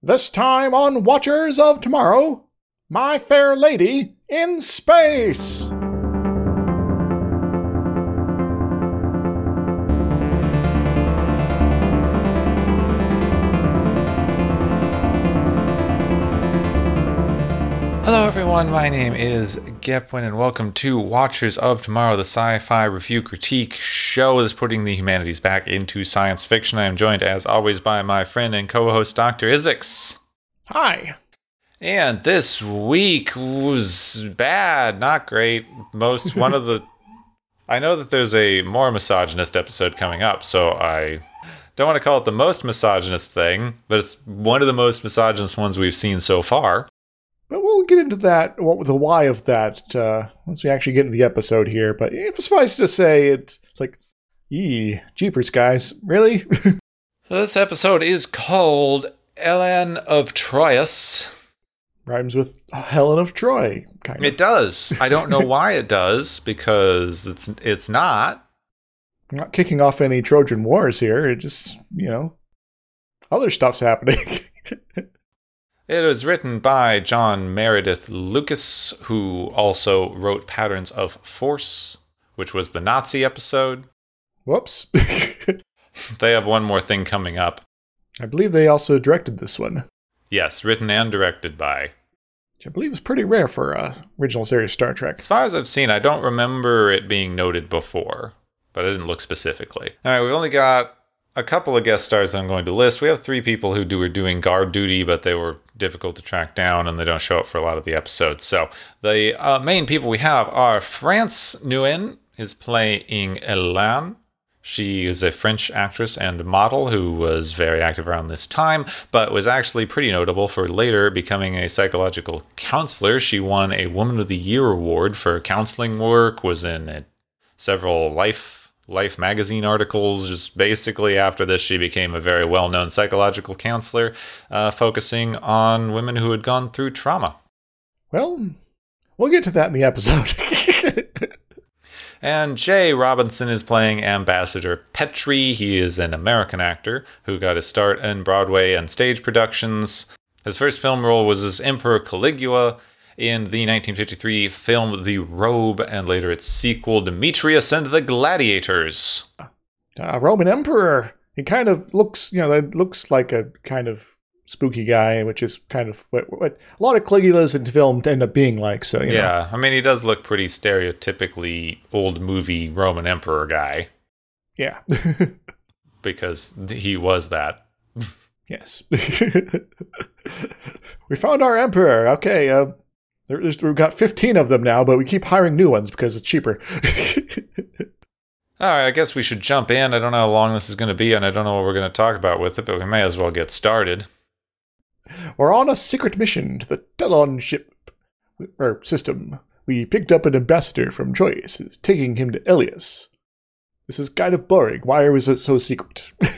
This time on Watchers of Tomorrow, My Fair Lady in Space! Everyone. My name is Gepwin, and welcome to Watchers of Tomorrow, the sci fi review critique show that's putting the humanities back into science fiction. I am joined, as always, by my friend and co host, Dr. Isix. Hi. And this week was bad, not great. Most, one of the. I know that there's a more misogynist episode coming up, so I don't want to call it the most misogynist thing, but it's one of the most misogynist ones we've seen so far. Get into that, what the why of that, uh, once we actually get into the episode here. But it suffice to say, it's, it's like, yee, jeepers, guys. Really? So this episode is called Elaan of Troyius. Rhymes with Helen of Troy, kind of. It does. I don't know why it does because it's it's not. I'm not kicking off any Trojan Wars here. It just, you know, other stuff's happening. It was written by John Meredith Lucas, who also wrote Patterns of Force, which was the Nazi episode. Whoops. They have one more thing coming up. I believe they also directed this one, Yes, written and directed by. which I believe is pretty rare for uh, original series Star Trek. As far as I've seen, I don't remember it being noted before, but I didn't look specifically. All right, we've only got a couple of guest stars that I'm going to list. We have three people who do, were doing guard duty, but they were difficult to track down and they don't show up for a lot of the episodes. So the uh, main people we have are France Nuyen is playing Elaan. She is a French actress and model who was very active around this time, but was actually pretty notable for later becoming a psychological counselor. She won a Woman of the Year award for counseling work, was in several Life Life magazine articles. Just basically after this, she became a very well known psychological counselor, uh, focusing on women who had gone through trauma. Well, we'll get to that in the episode. And Jay Robinson is playing Ambassador Petri. He is an American actor who got his start in Broadway and stage productions. His first film role was as Emperor Caligula in the 1953 film The Robe, and later its sequel, Demetrius and the Gladiators. uh, Roman Emperor. He kind of looks, you know, that looks like a kind of spooky guy, which is kind of what, what a lot of Caligulas in film end up being like. So, you know. Yeah, I mean, he does look pretty stereotypically old movie Roman Emperor guy Yeah. because he was that. yes. we found our emperor. Okay. Uh, there, we've got 15 of them now, but we keep hiring new ones because it's cheaper. All right, I guess we should jump in. I don't know how long this is going to be, and I don't know what we're going to talk about with it, but we may as well get started. We're on a secret mission to the Tellun ship or system. We picked up an ambassador from Joyce, is taking him to Elas. This is kind of boring. Why was it so secret?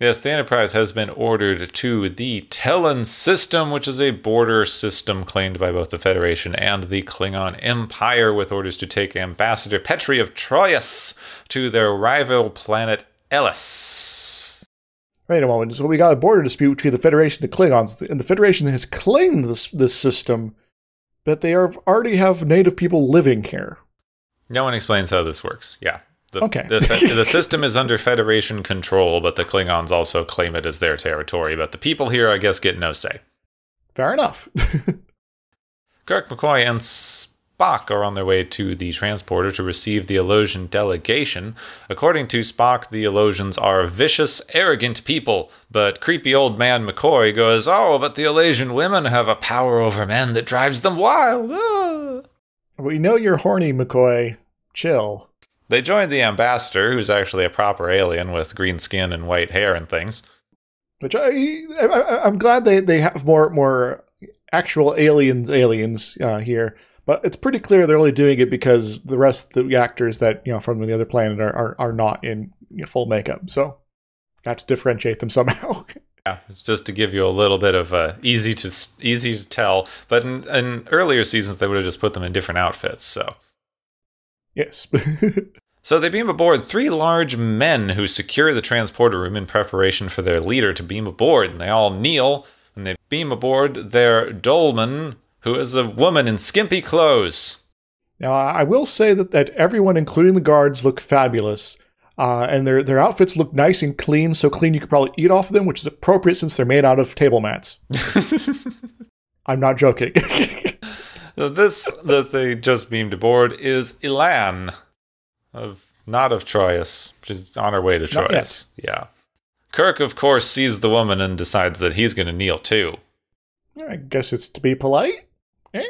Yes, the Enterprise has been ordered to the Tellun system, which is a border system claimed by both the Federation and the Klingon Empire, with orders to take Ambassador Petri of Troyius to their rival planet Elas. Wait a moment. So we got a border dispute between the Federation and the Klingons, and the Federation has claimed this this system, but they are already have native people living here. No one explains how this works. Yeah. The, Okay. the, the system is under Federation control, but the Klingons also claim it as their territory. But the people here, I guess, get no say. Fair enough. Kirk, McCoy, and Spock are on their way to the transporter to receive the Elasian delegation. According to Spock, the Elasians are vicious, arrogant people, but creepy old man McCoy goes, Oh, but the Elasian women have a power over men that drives them wild. Ah." we know you're horny, McCoy. Chill. They joined the ambassador, who's actually a proper alien with green skin and white hair and things. Which I, I I'm glad they, they have more more actual aliens aliens uh, here. But it's pretty clear they're only doing it because the rest of the actors that you know from the other planet are are, are not in you know, full makeup. So got to differentiate them somehow. Yeah, it's just to give you a little bit of uh, easy to easy to tell. But in, in earlier seasons, they would have just put them in different outfits. So yes. So they beam aboard three large men who secure the transporter room in preparation for their leader to beam aboard, and they all kneel and they beam aboard their dolman, who is a woman in skimpy clothes. Now, I will say that, that everyone, including the guards, look fabulous. Uh, and their, their outfits look nice and clean, so clean you could probably eat off of them, which is appropriate since they're made out of table mats. I'm not joking. this that they just beamed aboard is Elaan, of not of Troyius. She's on her way to Not Troyius. Yeah. Kirk, of course, sees the woman and decides that he's going to kneel too. I guess it's to be polite. Eh?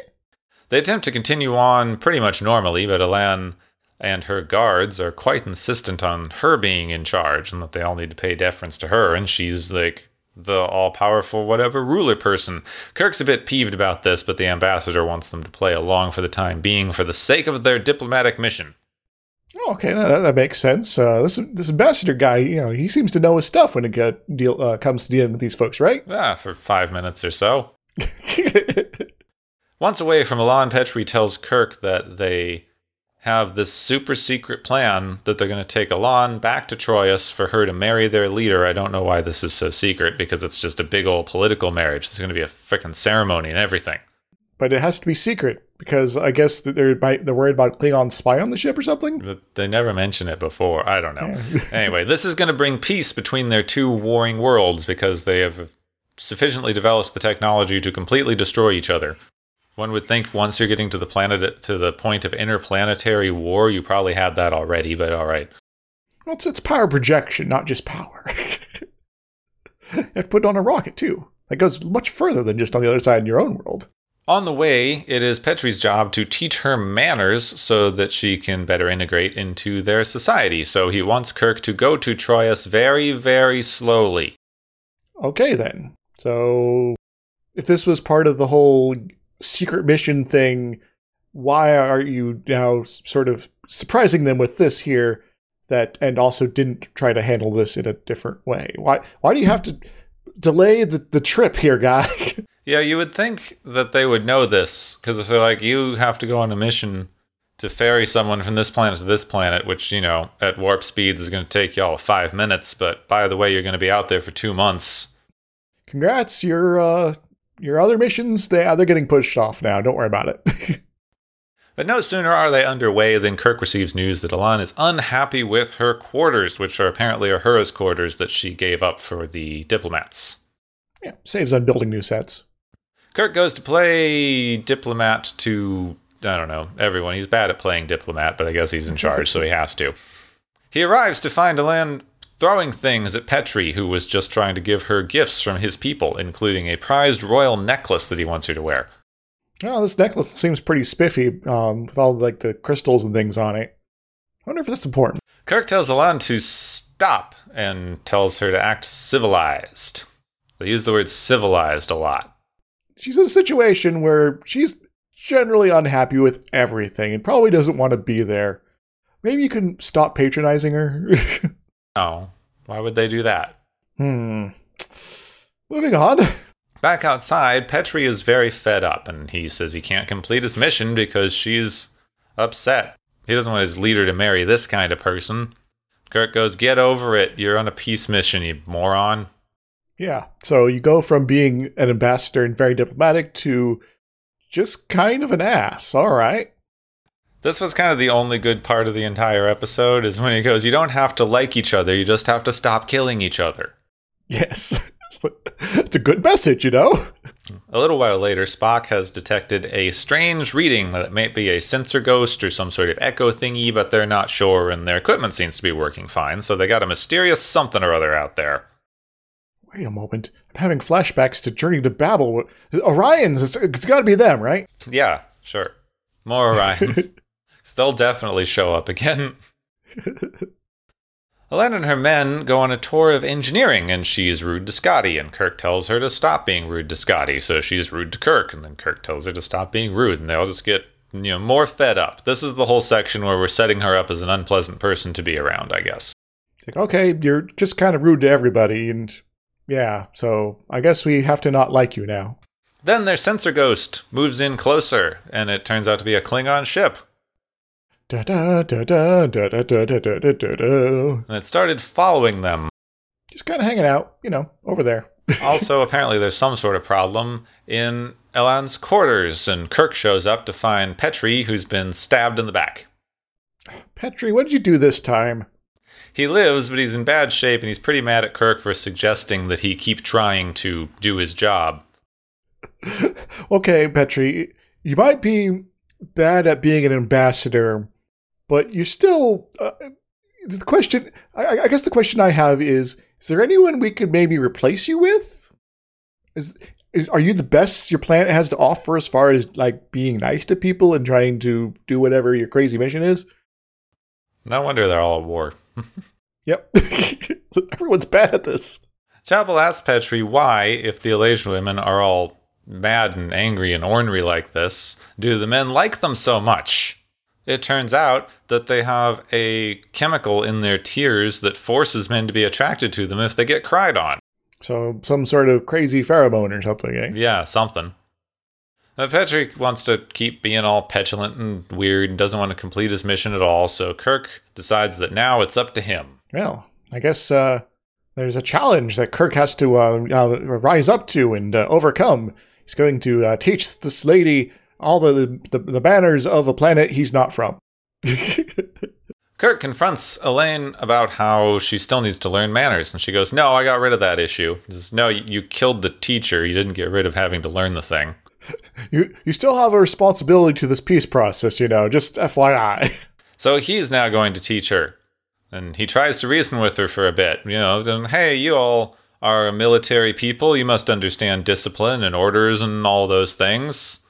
They attempt to continue on pretty much normally, but Elaan and her guards are quite insistent on her being in charge and that they all need to pay deference to her, and she's like the all powerful whatever ruler person. Kirk's a bit peeved about this, but the ambassador wants them to play along for the time being for the sake of their diplomatic mission. Oh, okay, that, that makes sense. Uh, this this ambassador guy, you know, he seems to know his stuff when it deal, uh, comes to dealing with these folks, right? Ah, for five minutes or so. Once away from Elaan, Petri tells Kirk that they have this super secret plan that they're going to take Elaan back to Troyius for her to marry their leader. I don't know why this is so secret because it's just a big old political marriage. There's going to be a freaking ceremony and everything. but it has to be secret because I guess they're they're worried about Klingon spy on the ship or something. They never mention it before. I don't know. Yeah. anyway, this is going to bring peace between their two warring worlds because they have sufficiently developed the technology to completely destroy each other. One would think once you're getting to the planet to the point of interplanetary war, you probably had that already, but all right. Well, it's, it's power projection, not just power. you have to put on a rocket too. That goes much further than just on the other side in your own world. On the way, it is Petri's job to teach her manners so that she can better integrate into their society. So he wants Kirk to go to Troyius very, very slowly. Okay, then. So, if this was part of the whole secret mission thing, why are you now sort of surprising them with this here? That and also didn't try to handle this in a different way. Why? Why do you have to delay the, the trip here, guy? Yeah, you would think that they would know this because if they're like, you have to go on a mission to ferry someone from this planet to this planet, which, you know, at warp speeds is going to take y'all five minutes, but by the way, you're going to be out there for two months. Congrats, your uh, your other missions they uh, they're getting pushed off now. Don't worry about it. But no sooner are they underway than Kirk receives news that Elaan is unhappy with her quarters, which are apparently Uhura's quarters that she gave up for the diplomats. yeah, saves on building new sets. Kirk goes to play diplomat to, I don't know, everyone. He's bad at playing diplomat, but I guess he's in charge, so he has to. He arrives to find Elaan throwing things at Petri, who was just trying to give her gifts from his people, including a prized royal necklace that he wants her to wear. Oh, this necklace seems pretty spiffy um, with all like the crystals and things on it. I wonder if that's important. Kirk tells Elaan to stop and tells her to act civilized. They use the word civilized a lot. She's in a situation where she's generally unhappy with everything and probably doesn't want to be there. Maybe you can stop patronizing her. No, why would they do that? hmm. Moving on. Back outside, Petri is very fed up and he says he can't complete his mission because she's upset. He doesn't want his leader to marry this kind of person. Kirk goes, Get over it. You're on a peace mission, you moron. Yeah. So you go from being an ambassador and very diplomatic to just kind of an ass. All right. This was kind of the only good part of the entire episode is when he goes, You don't have to like each other, you just have to stop killing each other. Yes. it's a good message, you know? A little while later, Spock has detected a strange reading that it might be a sensor ghost or some sort of echo thingy, but they're not sure, and their equipment seems to be working fine, so they got a mysterious something or other out there. Wait a moment. I'm having flashbacks to Journey to Babel. Orion's, it's, it's got to be them, right? Yeah, sure. More Orions. They'll definitely show up again. Elaan and her men go on a tour of engineering, and she is rude to Scotty, and Kirk tells her to stop being rude to Scotty, so she's rude to Kirk, and then Kirk tells her to stop being rude, and they all just get you know more fed up. This is the whole section where we're setting her up as an unpleasant person to be around, I guess. Like, okay, you're just kind of rude to everybody, and yeah, so I guess we have to not like you now. Then their sensor ghost moves in closer, and it turns out to be a Klingon ship. And it started following them. Just kind of hanging out, you know, over there. Also, apparently, there's some sort of problem in Elaan's quarters, and Kirk shows up to find Petri, who's been stabbed in the back. Petri, what did you do this time? He lives, but he's in bad shape, and he's pretty mad at Kirk for suggesting that he keep trying to do his job. okay, Petri, you might be bad at being an ambassador, but you still. Uh, the question, I, I guess, the question I have is: Is there anyone we could maybe replace you with? Is is are you the best your planet has to offer as far as like being nice to people and trying to do whatever your crazy mission is? No wonder they're all at war. Yep, everyone's bad at this. Chapel asks Petri why, if the Elasian women are all mad and angry and ornery like this, do the men like them so much? It turns out that they have a chemical in their tears that forces men to be attracted to them if they get cried on. So some sort of crazy pheromone or something, eh? Yeah, something. Now, Petri wants to keep being all petulant and weird and doesn't want to complete his mission at all, so Kirk decides that now it's up to him. Well, I guess uh, there's a challenge that Kirk has to uh, uh, rise up to and uh, overcome. He's going to uh, teach this lady all the, the the banners of a planet he's not from. Kirk confronts Elaine about how she still needs to learn manners, and she goes, No, I got rid of that issue. Says, no, you you killed the teacher. You didn't get rid of having to learn the thing. you you still have a responsibility to this peace process, you know. Just FYI. So he's now going to teach her. And he tries to reason with her for a bit. You know, then, hey, you all are military people. You must understand discipline and orders and all those things.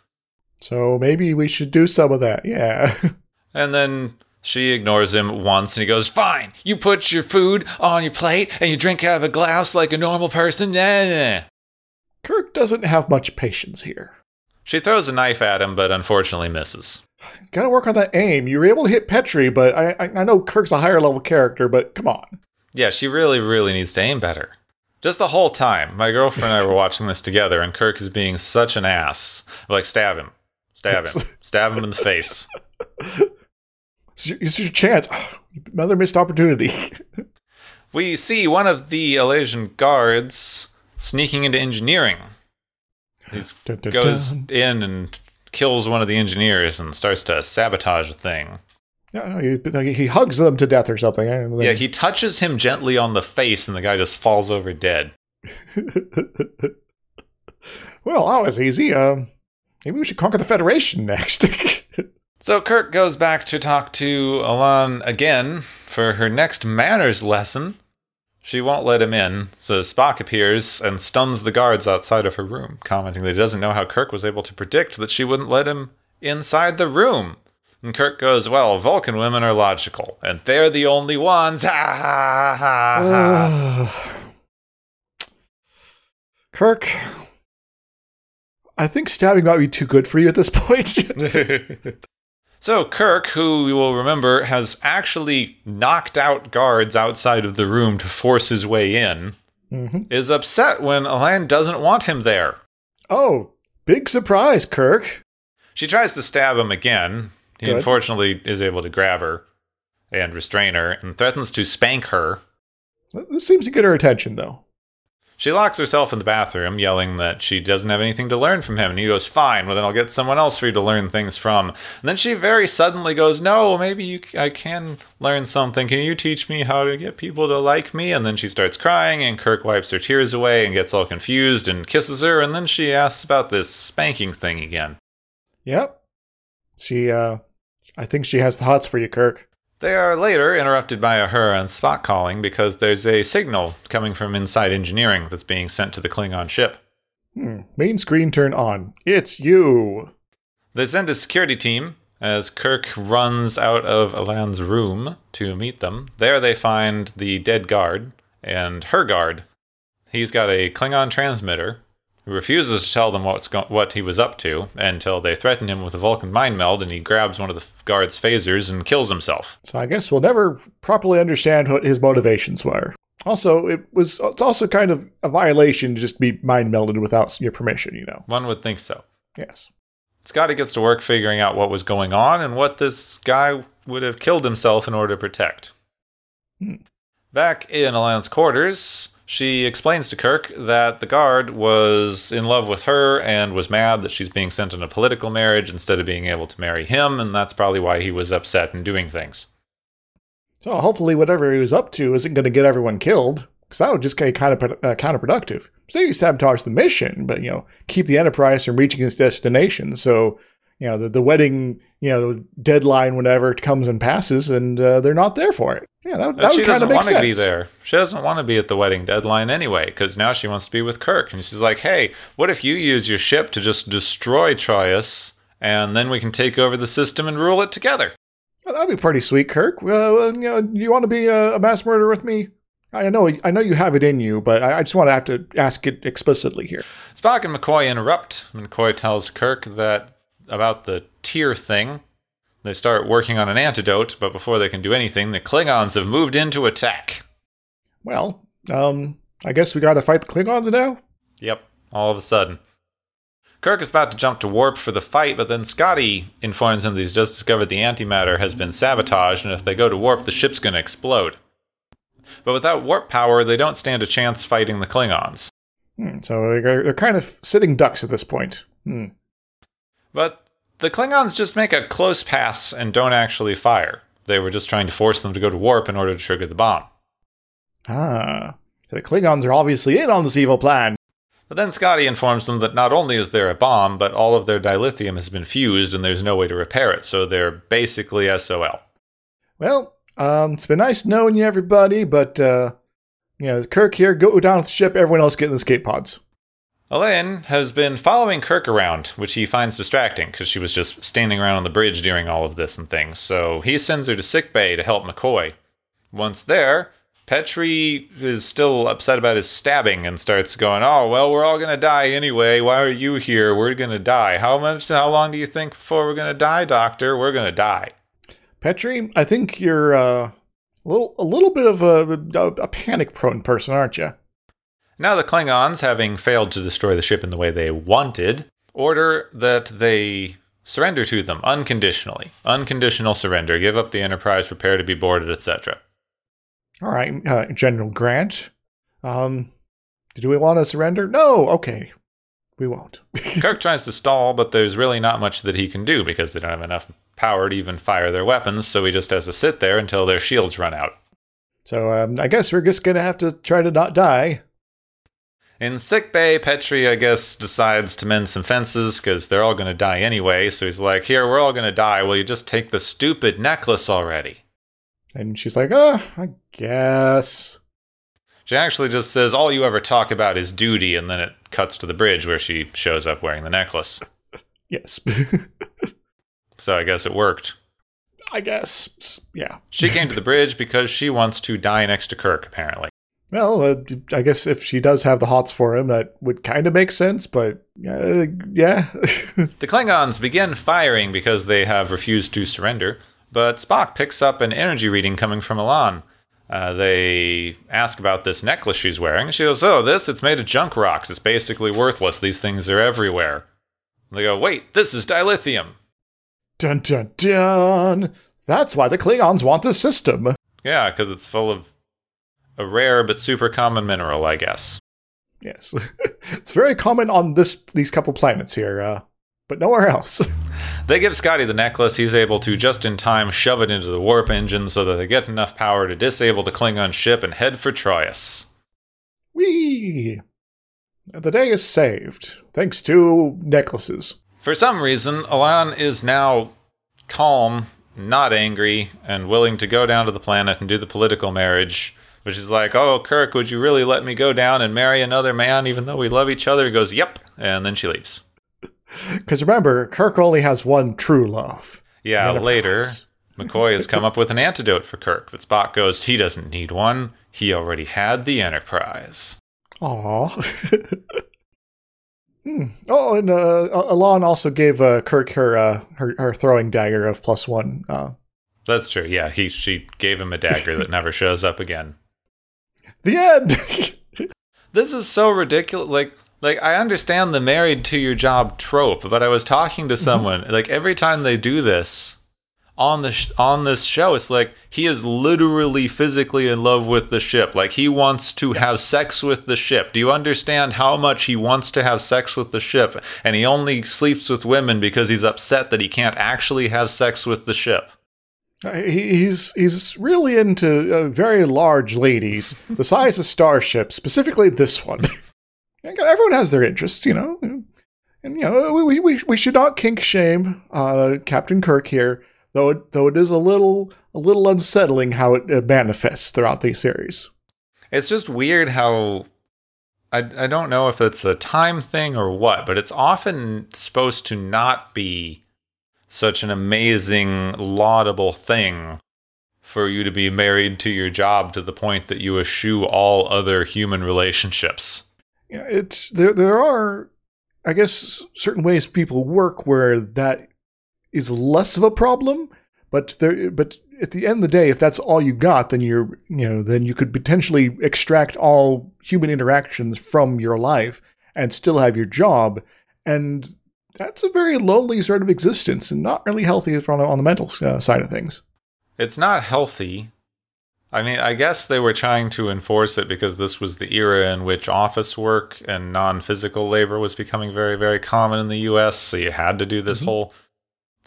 So maybe we should do some of that. Yeah. And then she ignores him once and he goes, Fine, you put your food on your plate and you drink out of a glass like a normal person. Nah, nah. Kirk doesn't have much patience here. She throws a knife at him, but unfortunately misses. Got to work on that aim. You were able to hit Petri, but I, I I know Kirk's a higher level character, but come on. Yeah, she really, really needs to aim better. Just the whole time, my girlfriend and I were watching this together, and Kirk is being such an ass. Like, stab him, stab him, stab him in the face. This is your, your chance. Another missed opportunity. We see one of the Elasian guards sneaking into engineering. He goes in and kills one of the engineers and starts to sabotage a thing. Yeah, no, he, he hugs them to death or something. then- Yeah, he touches him gently on the face, and the guy just falls over dead. well, that was easy. Um, maybe we should conquer the Federation next. So Kirk goes back to talk to Elaan again for her next manners lesson. She won't let him in, so Spock appears and stuns the guards outside of her room, commenting that he doesn't know how Kirk was able to predict that she wouldn't let him inside the room. And Kirk goes, Well, Vulcan women are logical, and they're the only ones. Ha ha ha ha. Kirk, I think stabbing might be too good for you at this point. so Kirk, who we will remember, has actually knocked out guards outside of the room to force his way in, Mhm. is upset when Elaan doesn't want him there. Oh, big surprise, Kirk. She tries to stab him again. He Good. unfortunately is able to grab her and restrain her and threatens to spank her. This seems to get her attention, though. She locks herself in the bathroom, yelling that she doesn't have anything to learn from him. And he goes, Fine, well, then I'll get someone else for you to learn things from. And then she very suddenly goes, No, maybe you, I can learn something. Can you teach me how to get people to like me? And then she starts crying, and Kirk wipes her tears away and gets all confused and kisses her. And then she asks about this spanking thing again. Yep. She, uh, I think she has the hots for you, Kirk. They are later interrupted by a her and Spock calling because there's a signal coming from inside engineering that's being sent to the Klingon ship. Hmm. Main screen turn on. It's you. They send a security team as Kirk runs out of Elaan's room to meet them. There they find the dead guard and her guard. He's got a Klingon transmitter refuses to tell them what's go- what he was up to until they threaten him with a Vulcan mind meld and he grabs one of the guard's phasers and kills himself. So I guess we'll never properly understand what his motivations were. Also, it was it's also kind of a violation to just be mind melded without your permission, you know. One would think so. Yes. Scotty gets to work figuring out what was going on and what this guy would have killed himself in order to protect. Hmm. Back in Alliance quarters, she explains to Kirk that the guard was in love with her and was mad that she's being sent in a political marriage instead of being able to marry him, and that's probably why he was upset and doing things. So hopefully, whatever he was up to isn't going to get everyone killed, because that would just get kind of uh, counterproductive. So you sabotage the mission, but you know, keep the Enterprise from reaching its destination. So you know, the, the wedding, you know, deadline, whenever it comes and passes, and uh, they're not there for it. Yeah, that, that she doesn't want to be there. She doesn't want to be at the wedding deadline anyway, because now she wants to be with Kirk. And she's like, hey, what if you use your ship to just destroy Troyius, and then we can take over the system and rule it together? Well, that'd be pretty sweet, Kirk. Well, uh, you know, you want to be a, a mass murderer with me? I know, I know you have it in you, but I, I just want to have to ask it explicitly here. Spock and McCoy interrupt. McCoy tells Kirk that about the tear thing. They start working on an antidote, but before they can do anything, the Klingons have moved in to attack. Well, um, I guess we got to fight the Klingons now. Yep, all of a sudden. Kirk is about to jump to warp for the fight, but then Scotty informs him that he's just discovered the antimatter has been sabotaged, and if they go to warp, the ship's going to explode. But without warp power, they don't stand a chance fighting the Klingons. Hmm, so they're, they're kind of sitting ducks at this point. Hmm. But the Klingons just make a close pass and don't actually fire. They were just trying to force them to go to warp in order to trigger the bomb. Ah, so the Klingons are obviously in on this evil plan. But then Scotty informs them that not only is there a bomb, but all of their dilithium has been fused and there's no way to repair it, so they're basically SOL. Well, um, it's been nice knowing you, everybody, but uh, you know, Kirk here, go down with the ship. Everyone else get in the escape pods. Elaine has been following Kirk around, which he finds distracting because she was just standing around on the bridge during all of this and things. So he sends her to sickbay to help McCoy. Once there, Petri is still upset about his stabbing and starts going, "Oh well, we're all gonna die anyway. Why are you here? We're gonna die. How much? How long do you think before we're gonna die, Doctor? We're gonna die." Petri, I think you're uh, a little, a little bit of a, a, a panic-prone person, aren't you? Now the Klingons, having failed to destroy the ship in the way they wanted, order that they surrender to them unconditionally. Unconditional surrender. Give up the Enterprise, prepare to be boarded, etc. All right, uh, General Grant. Um, do we want to surrender? No. Okay, we won't. Kirk tries to stall, but there's really not much that he can do because they don't have enough power to even fire their weapons, so he just has to sit there until their shields run out. so um, I guess we're just gonna have to try to not die. In sick bay, Petri, I guess, decides to mend some fences because they're all going to die anyway. So he's like, Here, we're all going to die. Will you just take the stupid necklace already? And she's like, "Uh, I guess." She actually just says, All you ever talk about is duty. And then it cuts to the bridge where she shows up wearing the necklace. Yes, So I guess it worked. I guess. Yeah. She came to the bridge because she wants to die next to Kirk, apparently. Well, uh, I guess if she does have the hots for him, that would kind of make sense. But uh, yeah, The Klingons begin firing because they have refused to surrender, but Spock picks up an energy reading coming from Elaan. Uh, they ask about this necklace she's wearing. She goes, Oh, this? It's made of junk rocks. It's basically worthless. These things are everywhere. They go, Wait, this is dilithium. dun dun dun. That's why the Klingons want this system. Yeah, because it's full of a rare but super common mineral, I guess. Yes, it's very common on this these couple planets here, uh, but nowhere else. They give Scotty the necklace. He's able to just in time shove it into the warp engine so that they get enough power to disable the Klingon ship and head for Troyius. Whee! The day is saved thanks to necklaces. For some reason, Elaan is now calm, not angry, and willing to go down to the planet and do the political marriage. Which is like, oh, Kirk, would you really let me go down and marry another man even though we love each other? He goes, yep. And then she leaves. Because remember, Kirk only has one true love. Yeah, later, McCoy has come up with an antidote for Kirk, but Spock goes, he doesn't need one. He already had the Enterprise. Aw. Hmm. Oh, and uh, Elaan also gave uh, Kirk her, uh, her her throwing dagger of plus one. Uh, That's true. Yeah, he she gave him a dagger that never shows up again. The end. This is so ridiculous. Like, like I understand the married to your job trope, but I was talking to mm-hmm. someone like every time they do this, on the sh- on this show it's like he is literally physically in love with the ship. Like he wants to have sex with the ship. Do you understand how much he wants to have sex with the ship? And he only sleeps with women because he's upset that he can't actually have sex with the ship He's he's really into uh, very large ladies, the size of starships, specifically this one. Everyone has their interests, you know, and you know we we, we should not kink shame uh, Captain Kirk here, though it, though it is a little a little unsettling how it uh, manifests throughout the series. It's just weird how I I don't know if it's a time thing or what, but it's often supposed to not be such an amazing laudable thing for you to be married to your job to the point that you eschew all other human relationships. Yeah, it's there. There are, I guess, certain ways people work where that is less of a problem. But there, but at the end of the day, if that's all you got, then you're, you know, then you could potentially extract all human interactions from your life and still have your job, and that's a very lonely sort of existence and not really healthy on, on the mental uh, side of things. It's not healthy. I mean, I guess they were trying to enforce it because this was the era in which office work and non physical labor was becoming very, very common in the US. So you had to do this Mhm. whole,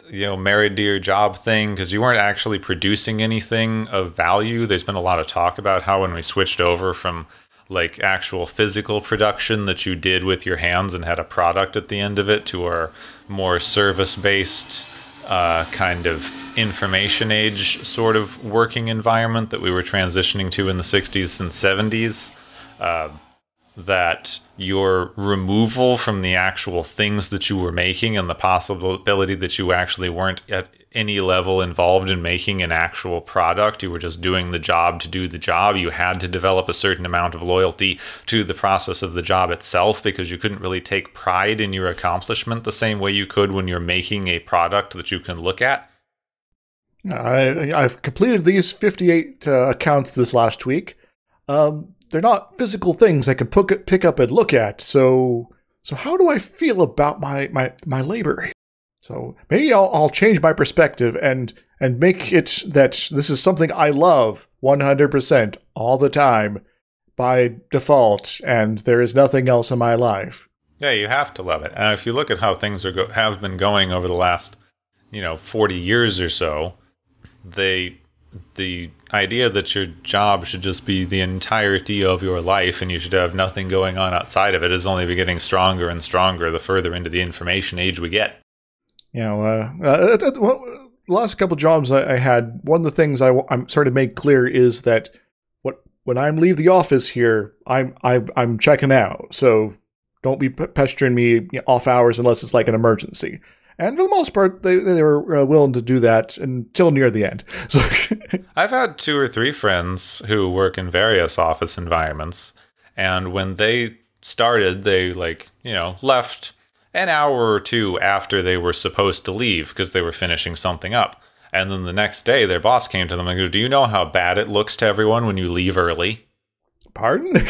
you know, married to your job thing because you weren't actually producing anything of value. There's been a lot of talk about how when we switched over from like actual physical production that you did with your hands and had a product at the end of it to our more service based uh, kind of information age sort of working environment that we were transitioning to in the 60s and 70s. Uh, that your removal from the actual things that you were making and the possibility that you actually weren't at any level involved in making an actual product, you were just doing the job to do the job. You had to develop a certain amount of loyalty to the process of the job itself because you couldn't really take pride in your accomplishment the same way you could when you're making a product that you can look at. I, I've completed these 58 uh, accounts this last week. Um, they're not physical things I can pick, up and look at. So, so how do I feel about my my my labor? So maybe I'll, I'll change my perspective and and make it that this is something I love 100% all the time by default, and there is nothing else in my life. Yeah, you have to love it. And if you look at how things are go- have been going over the last, you know, 40 years or so, they the idea that your job should just be the entirety of your life and you should have nothing going on outside of it is only getting stronger and stronger the further into the information age we get. You know, uh, uh, uh, well, last couple jobs I, I had, one of the things I, am starting to make clear is that what when I leave the office here, I'm I'm, I'm checking out. So don't be pestering me off hours unless it's like an emergency. And for the most part, they they were uh, willing to do that until near the end. So I've had two or three friends who work in various office environments, and when they started, they like, you know, left an hour or two after they were supposed to leave because they were finishing something up. And then the next day, their boss came to them and goes, Do you know how bad it looks to everyone when you leave early? pardon.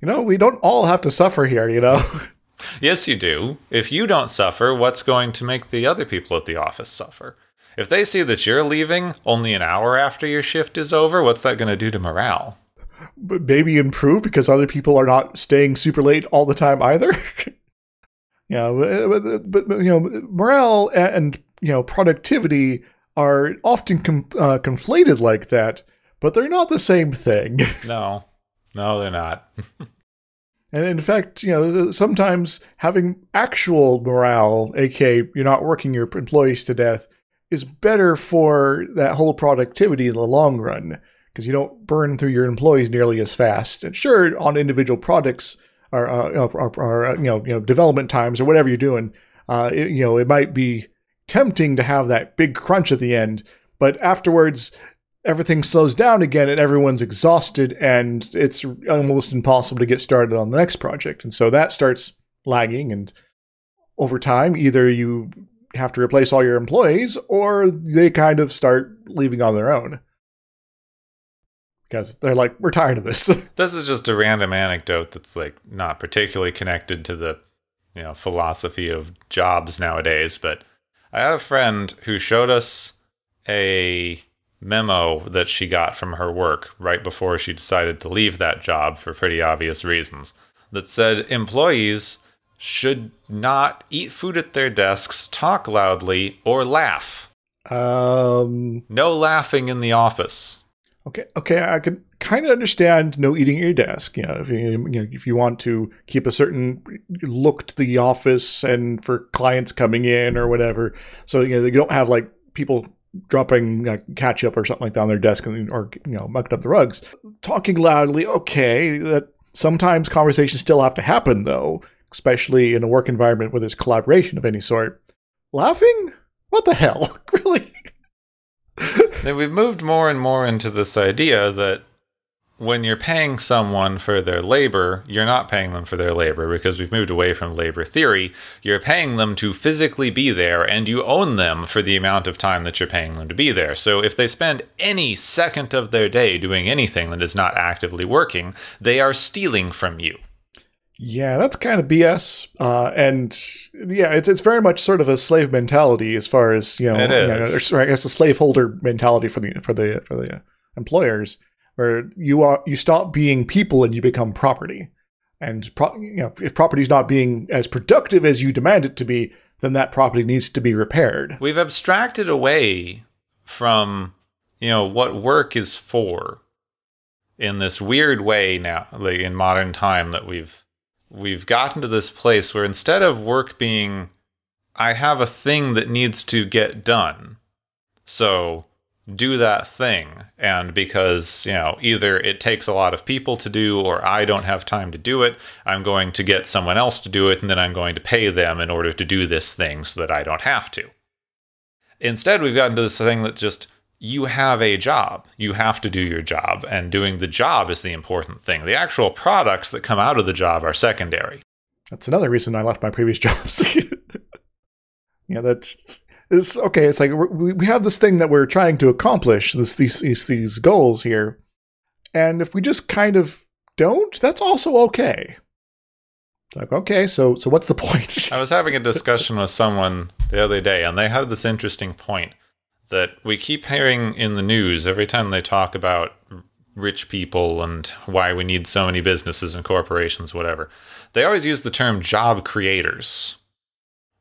you know, we don't all have to suffer here. You know. Yes, you do. If you don't suffer, what's going to make the other people at the office suffer? If they see that you're leaving only an hour after your shift is over, what's that going to do to morale? but maybe improve because other people are not staying super late all the time either. yeah, but, but, but, you know, morale and you know productivity are often com- uh, conflated like that, but they're not the same thing. No, no, they're not. and in fact, you know, sometimes having actual morale, aka you're not working your employees to death, is better for that whole productivity in the long run because you don't burn through your employees nearly as fast. And sure, on individual products or, uh, or, or you know, you know, development times or whatever you're doing, uh, it, you know, it might be tempting to have that big crunch at the end, but afterwards everything slows down again and everyone's exhausted and it's almost impossible to get started on the next project. And so that starts lagging and over time either you have to replace all your employees or they kind of start leaving on their own because they're like, we're tired of this. this is just a random anecdote that's like not particularly connected to the you know philosophy of jobs nowadays, but I have a friend who showed us a memo that she got from her work right before she decided to leave that job for pretty obvious reasons that said employees should not eat food at their desks, talk loudly, or laugh. Um, No laughing in the office. okay, okay, I could kind of understand no eating at your desk. You know, if you, you know, if you want to keep a certain look to the office and for clients coming in or whatever, so you know you don't have like people dropping uh, ketchup or something like that on their desk and, or you know mucking up the rugs. Talking loudly, okay. That sometimes conversations still have to happen though, especially in a work environment where there's collaboration of any sort. Laughing? What the hell? really? We've moved more and more into this idea that when you're paying someone for their labor, you're not paying them for their labor because we've moved away from labor theory. You're paying them to physically be there and you own them for the amount of time that you're paying them to be there. So if they spend any second of their day doing anything that is not actively working, they are stealing from you. Yeah, that's kind of BS. Uh, and yeah, it's it's very much sort of a slave mentality as far as you know. It you know, is. I guess a slaveholder mentality for the for the for the employers, where you are you stop being people and you become property. And pro- you know, if property is not being as productive as you demand it to be, then that property needs to be repaired. We've abstracted away from, you know, what work is for in this weird way now, like in modern time that we've we've gotten to this place where instead of work being I have a thing that needs to get done. So do that thing. And because, you know, either it takes a lot of people to do or I don't have time to do it, I'm going to get someone else to do it and then I'm going to pay them in order to do this thing so that I don't have to. Instead, we've gotten to this thing that just you have a job. You have to do your job, and doing the job is the important thing. The actual products that come out of the job are secondary. That's another reason I left my previous jobs. yeah, that's it's okay. It's like we we have this thing that we're trying to accomplish, this these these, these goals here, and if we just kind of don't, that's also okay. Like okay, so so what's the point? I was having a discussion with someone the other day, and they had this interesting point that we keep hearing in the news every time they talk about rich people and why we need so many businesses and corporations, whatever. They always use the term job creators.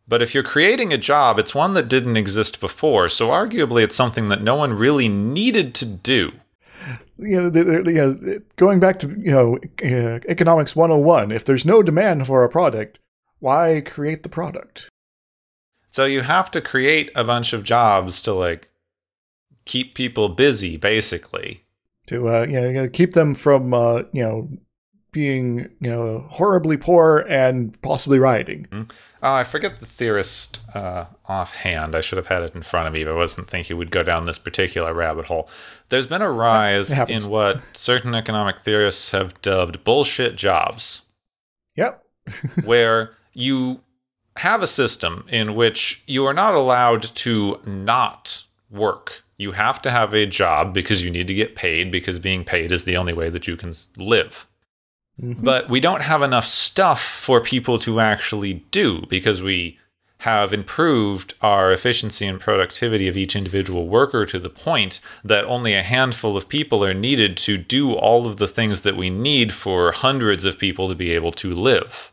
But if you're creating a job, it's one that didn't exist before, so arguably it's something that no one really needed to do. you know, the, the, going back to you know uh, economics 101 if there's no demand for a product why create the product So you have to create a bunch of jobs to like keep people busy, basically. to uh, you know keep them from uh, you know being you know horribly poor and possibly rioting Oh, I forget the theorist uh, offhand. I should have had it in front of me, but I wasn't thinking we'd go down this particular rabbit hole. There's been a rise in what certain economic theorists have dubbed bullshit jobs, yep where you have a system in which you are not allowed to not work. You have to have a job because you need to get paid, because being paid is the only way that you can live. Mhm. But we don't have enough stuff for people to actually do because we have improved our efficiency and productivity of each individual worker to the point that only a handful of people are needed to do all of the things that we need for hundreds of people to be able to live.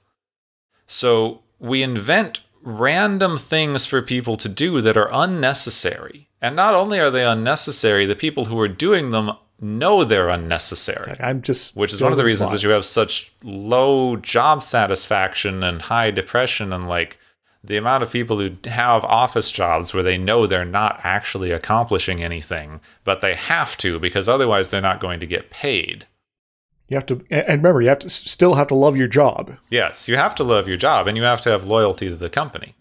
So we invent random things for people to do that are unnecessary. And not only are they unnecessary, the people who are doing them know they're unnecessary. I'm just which is one of the reasons that you have such low job satisfaction and high depression and like the amount of people who have office jobs where they know they're not actually accomplishing anything but they have to because otherwise they're not going to get paid. You have to and and remember you have to still have to love your job. Yes you have to love your job and you have to have loyalty to the company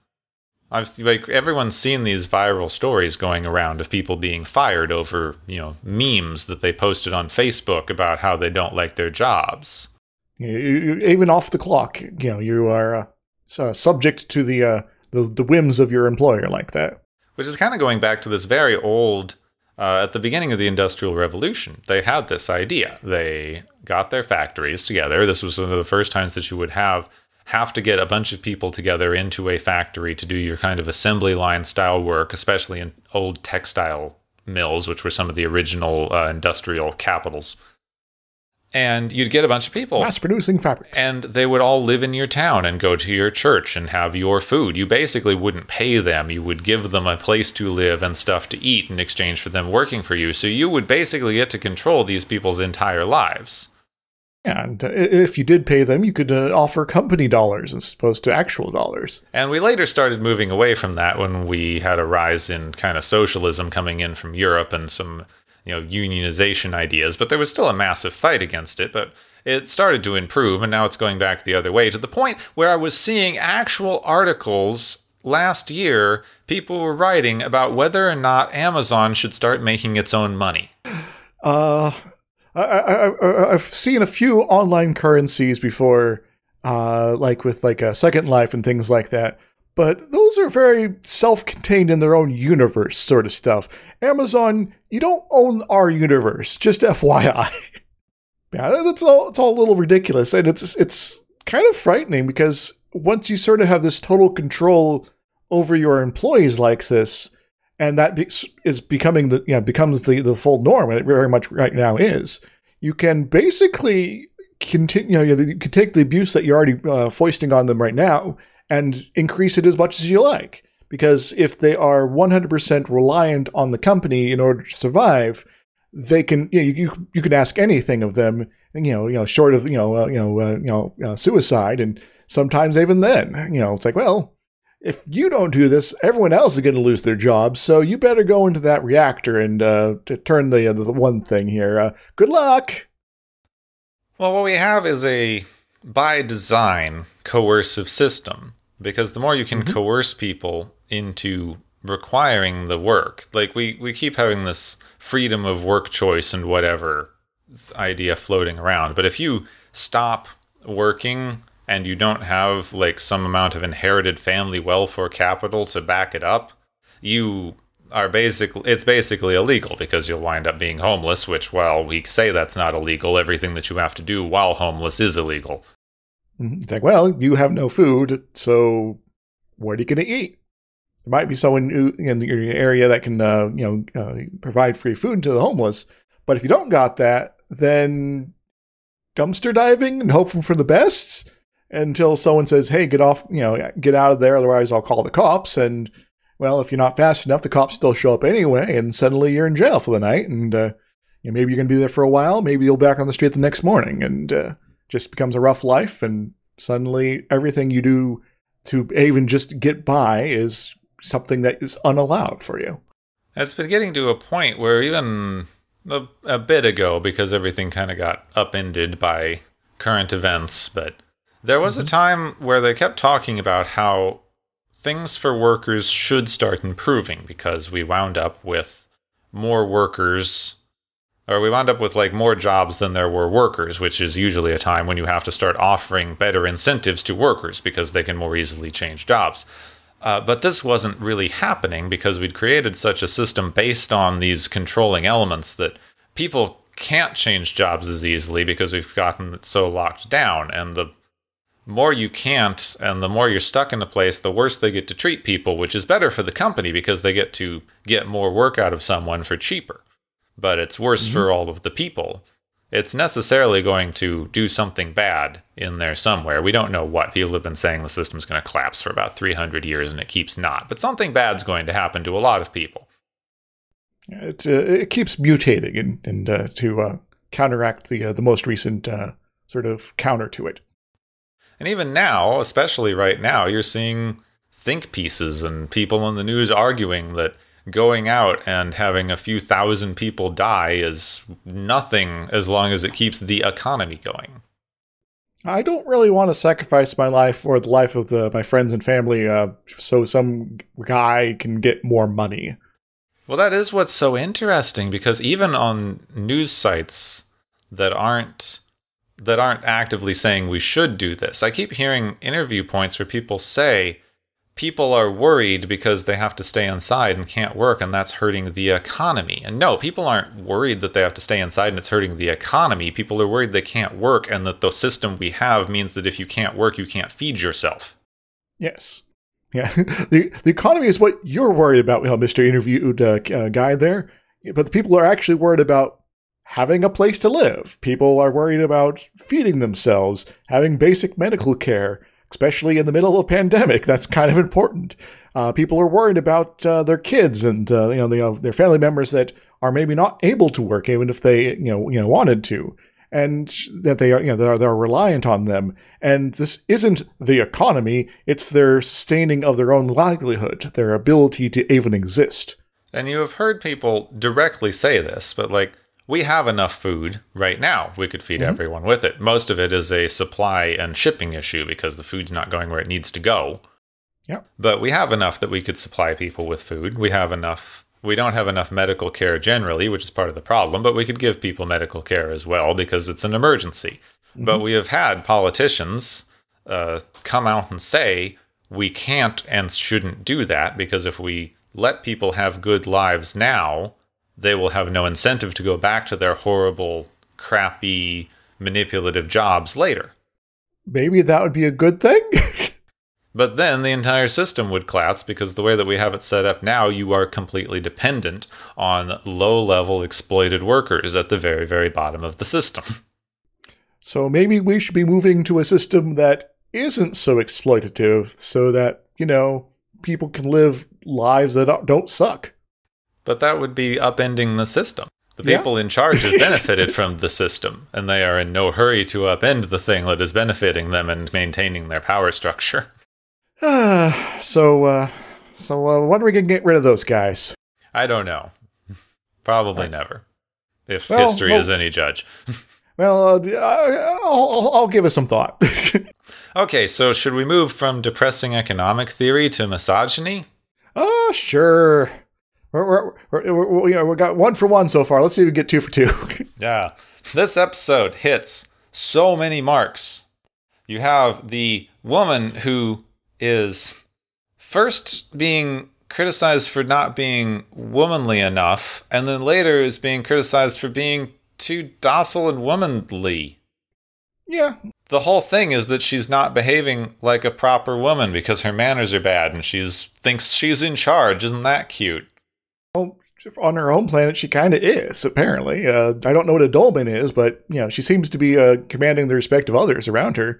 I've like everyone's seen these viral stories going around of people being fired over, you know, memes that they posted on Facebook about how they don't like their jobs. even off the clock you know you are uh, subject to the, uh, the the whims of your employer like that. Which is kind of going back to this very old uh, at the beginning of the industrial revolution they had this idea. They got their factories together. This was one of the first times that you would have have to get a bunch of people together into a factory to do your kind of assembly line style work, especially in old textile mills, which were some of the original uh, industrial capitals. And you'd get a bunch of people. Mass producing fabrics. And they would all live in your town and go to your church and have your food. You basically wouldn't pay them. You would give them a place to live and stuff to eat in exchange for them working for you. So you would basically get to control these people's entire lives. And if you did pay them, you could uh, offer company dollars as opposed to actual dollars. And we later started moving away from that when we had a rise in kind of socialism coming in from Europe and some, you know, unionization ideas. But there was still a massive fight against it. But it started to improve, and now it's going back the other way to the point where I was seeing actual articles last year. People were writing about whether or not Amazon should start making its own money. Uh, I, I, have seen a few online currencies before, uh, like with like a Second Life and things like that. But those are very self-contained in their own universe, sort of stuff. Amazon, you don't own our universe, just FYI. yeah, that's all. It's all a little ridiculous, and it's it's kind of frightening because once you sort of have this total control over your employees like this, and that be- is becoming the yeah becomes the the full norm, and it very much right now is. You can basically continue. You, know, you can take the abuse that you're already uh, foisting on them right now and increase it as much as you like. Because if they are 100% reliant on the company in order to survive, they can you know, you, you can ask anything of them, you know, you know, short of you know, uh, you know, uh, you know, uh, suicide, and sometimes even then, you know, it's like, well, if you don't do this, everyone else is going to lose their jobs. So you better go into that reactor and uh, to turn the, uh, the one thing here. Uh, good luck. Well, what we have is a by design coercive system because the more you can mm-hmm. coerce people into requiring the work, like we we keep having this freedom of work choice and whatever idea floating around, but if you stop working and you don't have like some amount of inherited family wealth or capital to back it up, you are basically it's basically illegal because you'll wind up being homeless, which while we say that's not illegal, everything that you have to do while homeless is illegal. Mm-hmm. It's like, well, you have no food, so what are you going to eat? There might be someone in your area that can, uh, you know, uh, provide free food to the homeless, but if you don't got that, then dumpster diving and hoping for the best until someone says, "Hey, get off, you know, get out of there, otherwise I'll call the cops." And well, if you're not fast enough, the cops still show up anyway, and suddenly you're in jail for the night, and uh, you know, maybe you're going to be there for a while, maybe you'll be back on the street the next morning, and uh, just becomes a rough life, and suddenly everything you do to even just get by is something that is unallowed for you. It's been getting to a point where even a, a bit ago, because everything kind of got upended by current events, but there was mm-hmm. a time where they kept talking about how things for workers should start improving because we wound up with more workers or we wound up with like more jobs than there were workers, which is usually a time when you have to start offering better incentives to workers because they can more easily change jobs. Uh, but this wasn't really happening because we'd created such a system based on these controlling elements that people can't change jobs as easily because we've gotten it so locked down. And the more you can't and the more you're stuck in a place, the worse they get to treat people, which is better for the company because they get to get more work out of someone for cheaper. But it's worse mm-hmm. for all of the people. It's necessarily going to do something bad in there somewhere. We don't know what. People have been saying the system's going to collapse for about 300 years and it keeps not. But something bad's going to happen to a lot of people. It, uh, it keeps mutating and, and uh, to uh, counteract the, uh, the most recent uh, sort of counter to it. And even now, especially right now, you're seeing think pieces and people in the news arguing that going out and having a few thousand people die is nothing as long as it keeps the economy going. I don't really want to sacrifice my life or the life of the, my friends and family uh, so some guy can get more money. Well, that is what's so interesting because even on news sites that aren't that aren't actively saying we should do this. I keep hearing interview points where people say, people are worried because they have to stay inside and can't work, and that's hurting the economy. And no, people aren't worried that they have to stay inside and it's hurting the economy. People are worried they can't work, and that the system we have means that if you can't work, you can't feed yourself. Yes. Yeah. the The economy is what you're worried about, well, Mr. Interviewed uh, uh, guy there. But the people are actually worried about having a place to live. People are worried about feeding themselves, having basic medical care, especially in the middle of a pandemic. That's kind of important. Uh, people are worried about uh, their kids and uh, you know, the, uh, their family members that are maybe not able to work, even if they you know you know wanted to, and that they are you know they're, they're reliant on them. And this isn't the economy; it's their sustaining of their own livelihood, their ability to even exist. And you have heard people directly say this, but like we have enough food right now. We could feed mm-hmm. everyone with it. Most of it is a supply and shipping issue because the food's not going where it needs to go. Yeah. But we have enough that we could supply people with food. We have enough. We don't have enough medical care generally, which is part of the problem, but we could give people medical care as well because it's an emergency. Mm-hmm. But we have had politicians uh, come out and say we can't and shouldn't do that because if we let people have good lives now, they will have no incentive to go back to their horrible, crappy, manipulative jobs later. Maybe that would be a good thing. but then the entire system would collapse because the way that we have it set up now, you are completely dependent on low level exploited workers at the very, very bottom of the system. So maybe we should be moving to a system that isn't so exploitative so that, you know, people can live lives that don't suck. But that would be upending the system. The people yeah. in charge have benefited from the system, and they are in no hurry to upend the thing that is benefiting them and maintaining their power structure. Uh, so, uh, so uh, when are we gonna get rid of those guys? I don't know. Probably never, if well, history well, is any judge. well, uh, I'll, I'll give it some thought. okay, so should we move from depressing economic theory to misogyny? Oh, sure. We're, we're, we're, we we got one for one so far. Let's see if we get two for two. yeah. This episode hits so many marks. You have the woman who is first being criticized for not being womanly enough, and then later is being criticized for being too docile and womanly. Yeah. The whole thing is that she's not behaving like a proper woman because her manners are bad and she's thinks she's in charge. Isn't that cute? Well, on her home planet, she kind of is, apparently. Uh, I don't know what a Dohlman is, but, you know, she seems to be uh, commanding the respect of others around her.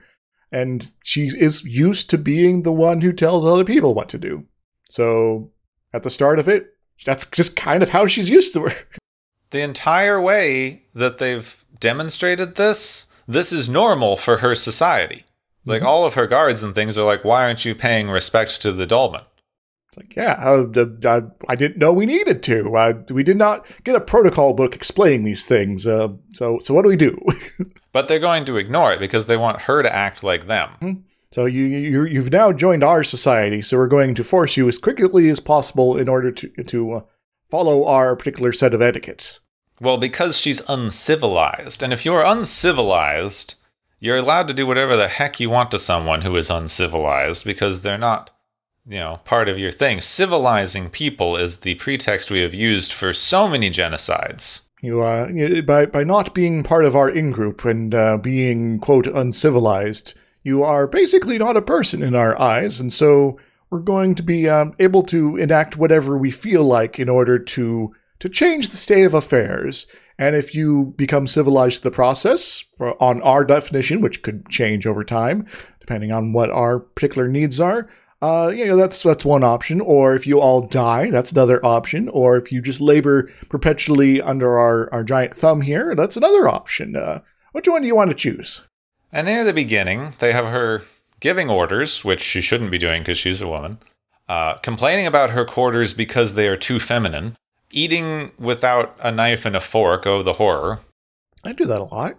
And she is used to being the one who tells other people what to do. So, at the start of it, that's just kind of how she's used to her. The entire way that they've demonstrated this, this is normal for her society. Like, mm-hmm. all of her guards and things are like, why aren't you paying respect to the Dohlman? Like, yeah, I, I, I, didn't know we needed to. I, we did not get a protocol book explaining these things. Uh, so, so what do we do? but they're going to ignore it because they want her to act like them. Mm-hmm. So you, you you've now joined our society. So we're going to force you as quickly as possible in order to to uh, follow our particular set of etiquettes. Well, because she's uncivilized, and if you're uncivilized, you're allowed to do whatever the heck you want to someone who is uncivilized because they're not you know part of your thing. Civilizing people is the pretext we have used for so many genocides. You uh, by by not being part of our in group and uh, being quote uncivilized, you are basically not a person in our eyes, and so we're going to be um, able to enact whatever we feel like in order to to change the state of affairs. And if you become civilized to the process, on our definition, which could change over time, depending on what our particular needs are, uh, you know, that's that's one option. Or if you all die, that's another option. Or if you just labor perpetually under our, our giant thumb here, that's another option. Uh, which one do you want to choose? And near the beginning, they have her giving orders, which she shouldn't be doing because she's a woman, uh, complaining about her quarters because they are too feminine, eating without a knife and a fork. Oh, the horror. I do that a lot.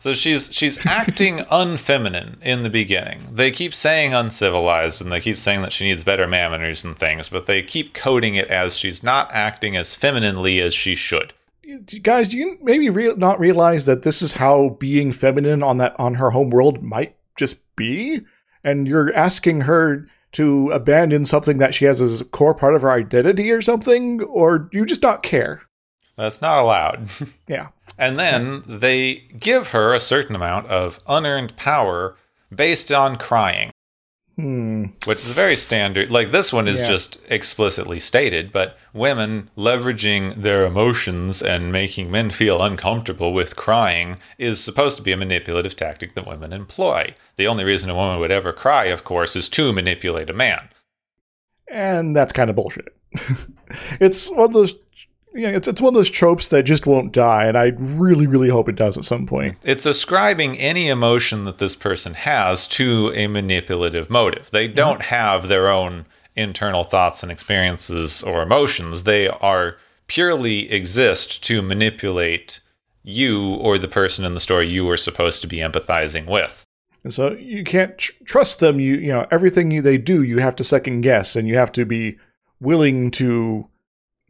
So she's she's acting unfeminine in the beginning. They keep saying uncivilized and they keep saying that she needs better manners and things, but they keep coding it as she's not acting as femininely as she should. Guys, do you maybe re- not realize that this is how being feminine on that on her home world might just be? And you're asking her to abandon something that she has as a core part of her identity or something, or do you just not care? That's not allowed. Yeah. And then they give her a certain amount of unearned power based on crying, Hmm. which is very standard. Like this one is Yeah. just explicitly stated, but women leveraging their emotions and making men feel uncomfortable with crying is supposed to be a manipulative tactic that women employ. The only reason a woman would ever cry, of course, is to manipulate a man. And that's kind of bullshit. it's one of those. Yeah, it's it's one of those tropes that just won't die, and I really, really hope it does at some point. It's ascribing any emotion that this person has to a manipulative motive. They mm-hmm. don't have their own internal thoughts and experiences or emotions. They are purely exist to manipulate you or the person in the story you were supposed to be empathizing with. And so you can't tr- trust them. You you know everything you, they do, you have to second guess, and you have to be willing to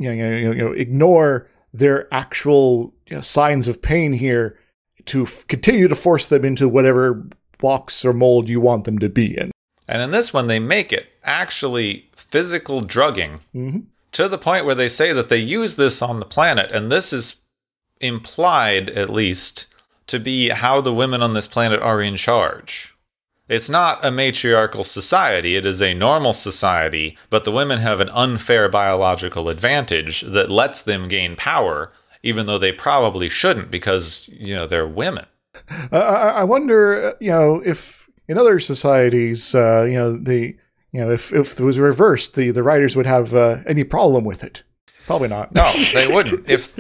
you know, you know, ignore their actual you know, signs of pain here to f- continue to force them into whatever box or mold you want them to be in. And in this one, they make it actually physical drugging Mhm. to the point where they say that they use this on the planet, and this is implied, at least, to be how the women on this planet are in charge. It's not a matriarchal society, it is a normal society, but the women have an unfair biological advantage that lets them gain power, even though they probably shouldn't because, you know, they're women. Uh, I, wonder, uh, you know, if in other societies, uh, you know, the you know, if if it was reversed, the the writers would have uh, any problem with it. Probably not. No, they wouldn't. If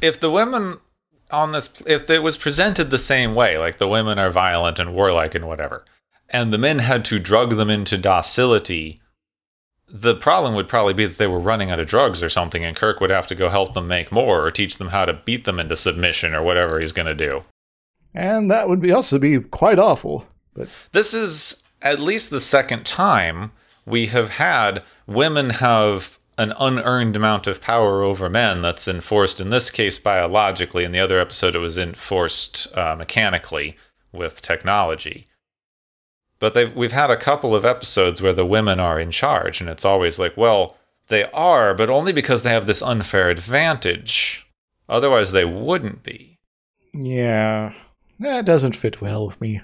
if the women on this if it was presented the same way, like the women are violent and warlike and whatever, and the men had to drug them into docility, the problem would probably be that they were running out of drugs or something, and Kirk would have to go help them make more or teach them how to beat them into submission or whatever he's going to do. and that would be also be quite awful. But This is at least the second time we have had women have an unearned amount of power over men that's enforced in this case biologically. In the other episode, it was enforced uh, mechanically with technology. But we've had a couple of episodes where the women are in charge, and it's always like, well, they are, but only because they have this unfair advantage. Otherwise, they wouldn't be. yeah, that doesn't fit well with me.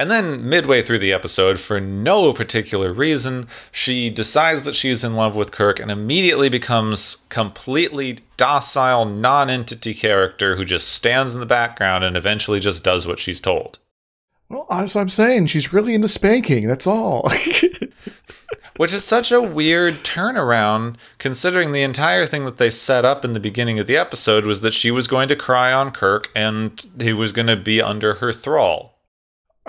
And then, midway through the episode, for no particular reason, she decides that she's in love with Kirk and immediately becomes completely docile, non entity character who just stands in the background and eventually just does what she's told. Well, as I'm saying, she's really into spanking. That's all. Which is such a weird turnaround, considering the entire thing that they set up in the beginning of the episode was that she was going to cry on Kirk and he was going to be under her thrall.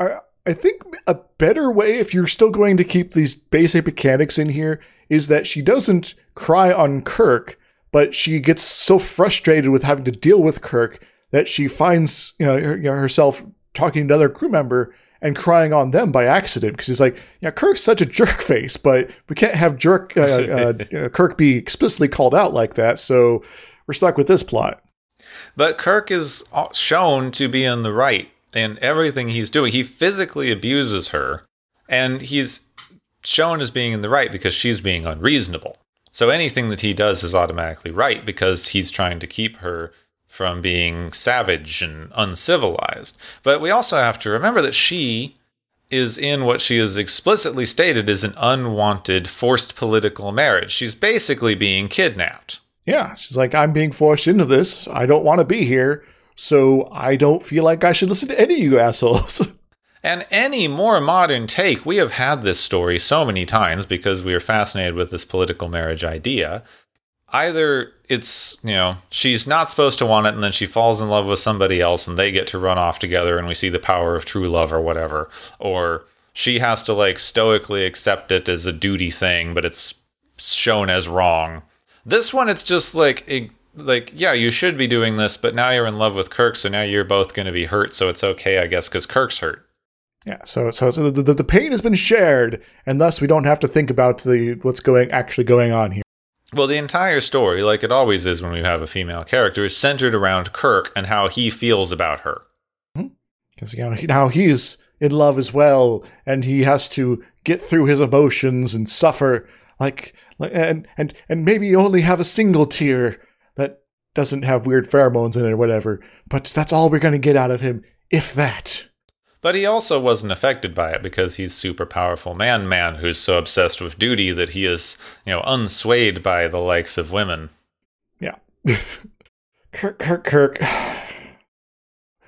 I, I think a better way, if you're still going to keep these basic mechanics in here, is that she doesn't cry on Kirk, but she gets so frustrated with having to deal with Kirk that she finds you know, her, you know herself talking to another crew member and crying on them by accident because he's like, yeah, Kirk's such a jerk face, but we can't have jerk uh, uh, uh, Kirk be explicitly called out like that, so we're stuck with this plot. But Kirk is shown to be in the right in everything he's doing. He physically abuses her, and he's shown as being in the right because she's being unreasonable. So anything that he does is automatically right because he's trying to keep her from being savage and uncivilized. But we also have to remember that she is in what she has explicitly stated is an unwanted, forced political marriage. She's basically being kidnapped. Yeah, she's like, I'm being forced into this. I don't want to be here, so I don't feel like I should listen to any of you assholes. And any more modern take, we have had this story so many times because we are fascinated with this political marriage idea. Either it's, you know, she's not supposed to want it and then she falls in love with somebody else and they get to run off together and we see the power of true love or whatever. Or she has to like stoically accept it as a duty thing, but it's shown as wrong. This one, it's just like, it, like, yeah, you should be doing this, but now you're in love with Kirk, so now you're both going to be hurt, so it's okay, I guess, because Kirk's hurt. yeah, so so, so the, the, pain has been shared, and thus we don't have to think about the what's going actually going on here. Well, the entire story, like it always is when we have a female character, is centered around Kirk and how he feels about her. Mm-hmm. Because you know now he's in love as well, and he has to get through his emotions and suffer like like and and and maybe only have a single tear that doesn't have weird pheromones in it or whatever. But that's all we're gonna get out of him, if that. But he also wasn't affected by it because he's super powerful man man who's so obsessed with duty that he is, you know, unswayed by the likes of women. Yeah. Kirk, Kirk, Kirk.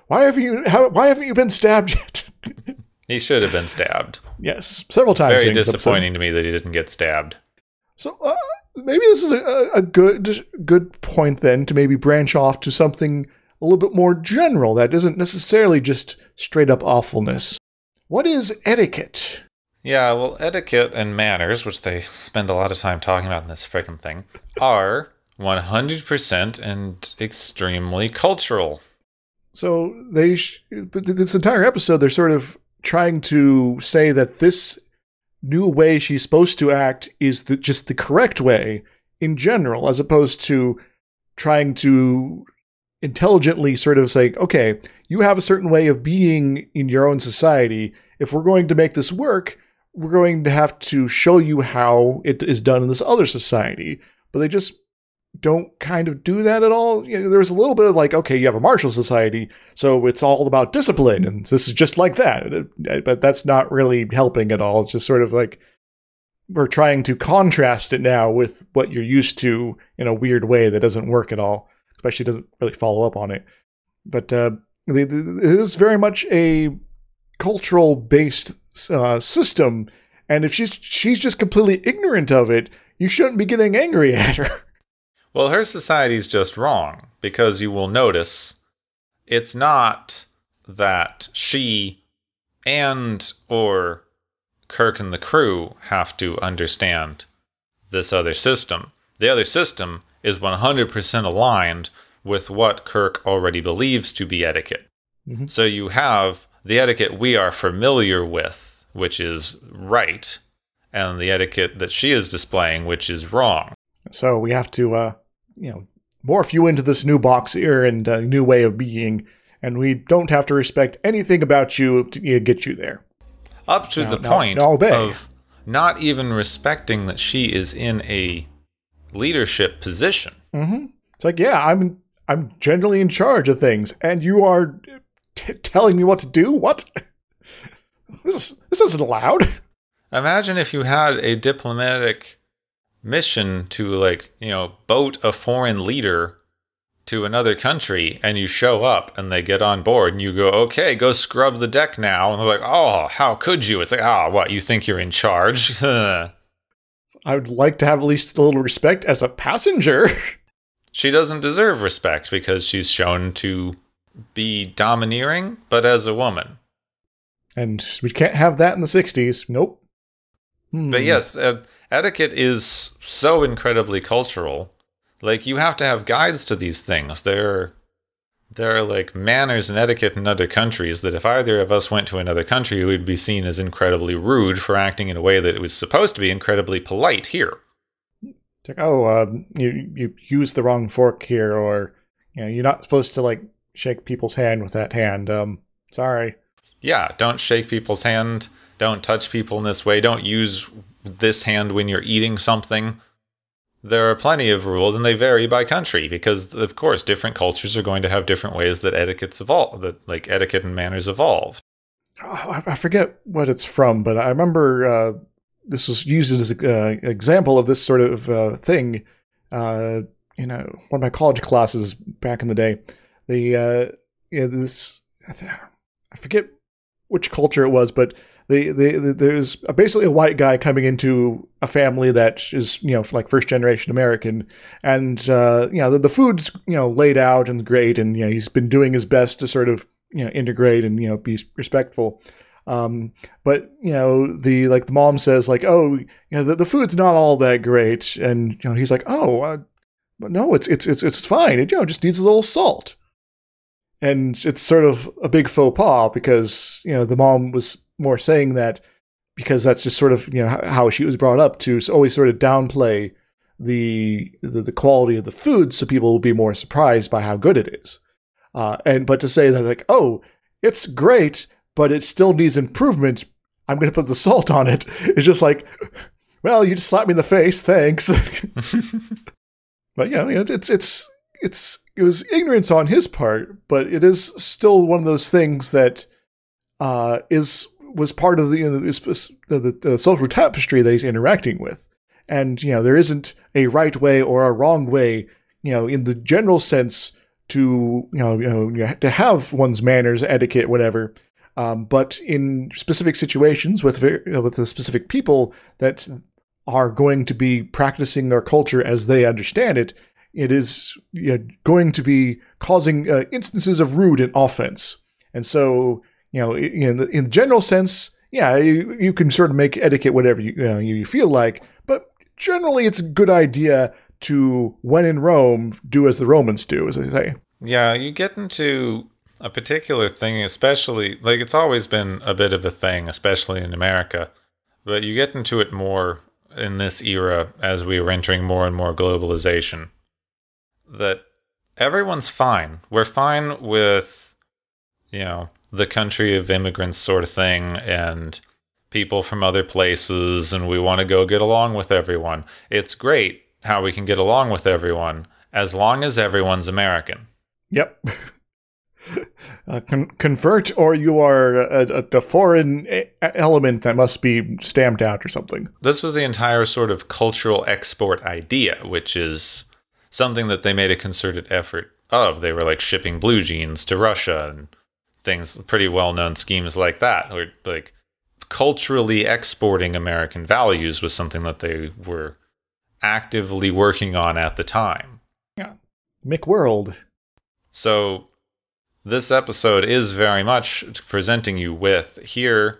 Why have you? How, why haven't you been stabbed yet? He should have been stabbed. yes, several times. Very disappointing to me that he didn't get stabbed. So uh, maybe this is a, a good good point then to maybe branch off to something a little bit more general that isn't necessarily just straight up awfulness. What is etiquette? Yeah, well, etiquette and manners, which they spend a lot of time talking about in this freaking thing, are 100% and extremely cultural. So they, sh- but this entire episode, they're sort of trying to say that this new way she's supposed to act is the, just the correct way in general, as opposed to trying to intelligently sort of say, okay, you have a certain way of being in your own society. If we're going to make this work, we're going to have to show you how it is done in this other society. But they just don't kind of do that at all. You know, there's a little bit of like, okay, you have a martial society, so it's all about discipline, and this is just like that. But that's not really helping at all. It's just sort of like we're trying to contrast it now with what you're used to in a weird way that doesn't work at all. Especially doesn't really follow up on it. But uh, it is very much a cultural based uh, system, and if she's she's just completely ignorant of it, you shouldn't be getting angry at her. Well, her society's just wrong because you will notice it's not that she and or Kirk and the crew have to understand this other system. The other system is 100% aligned with what Kirk already believes to be etiquette. Mhm. So you have the etiquette we are familiar with, which is right, and the etiquette that she is displaying, which is wrong. So we have to, uh, you know, morph you into this new box here and a new way of being, and we don't have to respect anything about you to uh, get you there. up to Now- the now- point now of not even respecting that she is in a leadership position. Mm-hmm. It's like, yeah, I'm I'm generally in charge of things, and you are t- telling me what to do. What? This is, this isn't allowed. Imagine if you had a diplomatic mission to like, you know, boat a foreign leader to another country and you show up and they get on board and you go, "Okay, go scrub the deck now." And they're like, "Oh, how could you?" It's like, "Ah, what? You think you're in charge?" I would like to have at least a little respect as a passenger. she doesn't deserve respect because she's shown to be domineering, but as a woman. and we can't have that in the 60s. Nope. Hmm. But yes, uh, etiquette is so incredibly cultural. Like you have to have guides to these things. There, there are like manners and etiquette in other countries that if either of us went to another country, we'd be seen as incredibly rude for acting in a way that it was supposed to be incredibly polite here. Like, oh, um, you you used the wrong fork here, or you know, you're not supposed to like shake people's hand with that hand. Um, sorry. Yeah, don't shake people's hand. Don't touch people in this way. Don't use this hand when you're eating something. There are plenty of rules, and they vary by country because, of course, different cultures are going to have different ways that etiquettes evolve, that like etiquette and manners evolve. Oh, I, forget what it's from, but I remember uh, this was used as an uh, example of this sort of uh, thing. Uh, you know, one of my college classes back in the day. The uh, yeah, this I I forget which culture it was, but the, the, the there's basically a white guy coming into a family that is you know like first generation American, and uh, you know the, the food's you know laid out and great, and you know he's been doing his best to sort of you know integrate and you know be respectful. Um, but you know the like the mom says like oh you know the, the food's not all that great, and you know he's like oh uh, no it's it's it's it's fine it you know just needs a little salt and it's sort of a big faux pas because you know the mom was more saying that because that's just sort of you know how, she was brought up to always sort of downplay the, the the quality of the food so people will be more surprised by how good it is uh, and but to say that like oh it's great but it still needs improvement I'm going to put the salt on it. It's just like, well, you just slapped me in the face, thanks. but yeah, it's it's it's it was ignorance on his part, but it is still one of those things that uh, is was part of the, you know, the, the social tapestry that he's interacting with. And you know, there isn't a right way or a wrong way, you know, in the general sense to you know, you know to have one's manners, etiquette, whatever. Um, but in specific situations with with the specific people that are going to be practicing their culture as they understand it, it is you know, going to be causing uh, instances of rude and offense. And so, you know, in the, in the general sense, yeah, you, you, can sort of make etiquette whatever you, you, know, you feel like, but generally it's a good idea to, when in Rome, do as the Romans do, as they say. Yeah, you get into a particular thing, especially, like it's always been a bit of a thing, especially in America, but you get into it more in this era as we are entering more and more globalization that everyone's fine. We're fine with, you know, the country of immigrants sort of thing and people from other places, and we want to go get along with everyone. It's great how we can get along with everyone as long as everyone's American. Yep. Uh, con- convert, or you are a, a, a foreign a- element that must be stamped out or something. This was the entire sort of cultural export idea, which is something that they made a concerted effort of. They were like shipping blue jeans to Russia and things, pretty well known schemes like that. Or like culturally exporting American values was something that they were actively working on at the time. Yeah. McWorld. So this episode is very much presenting you with here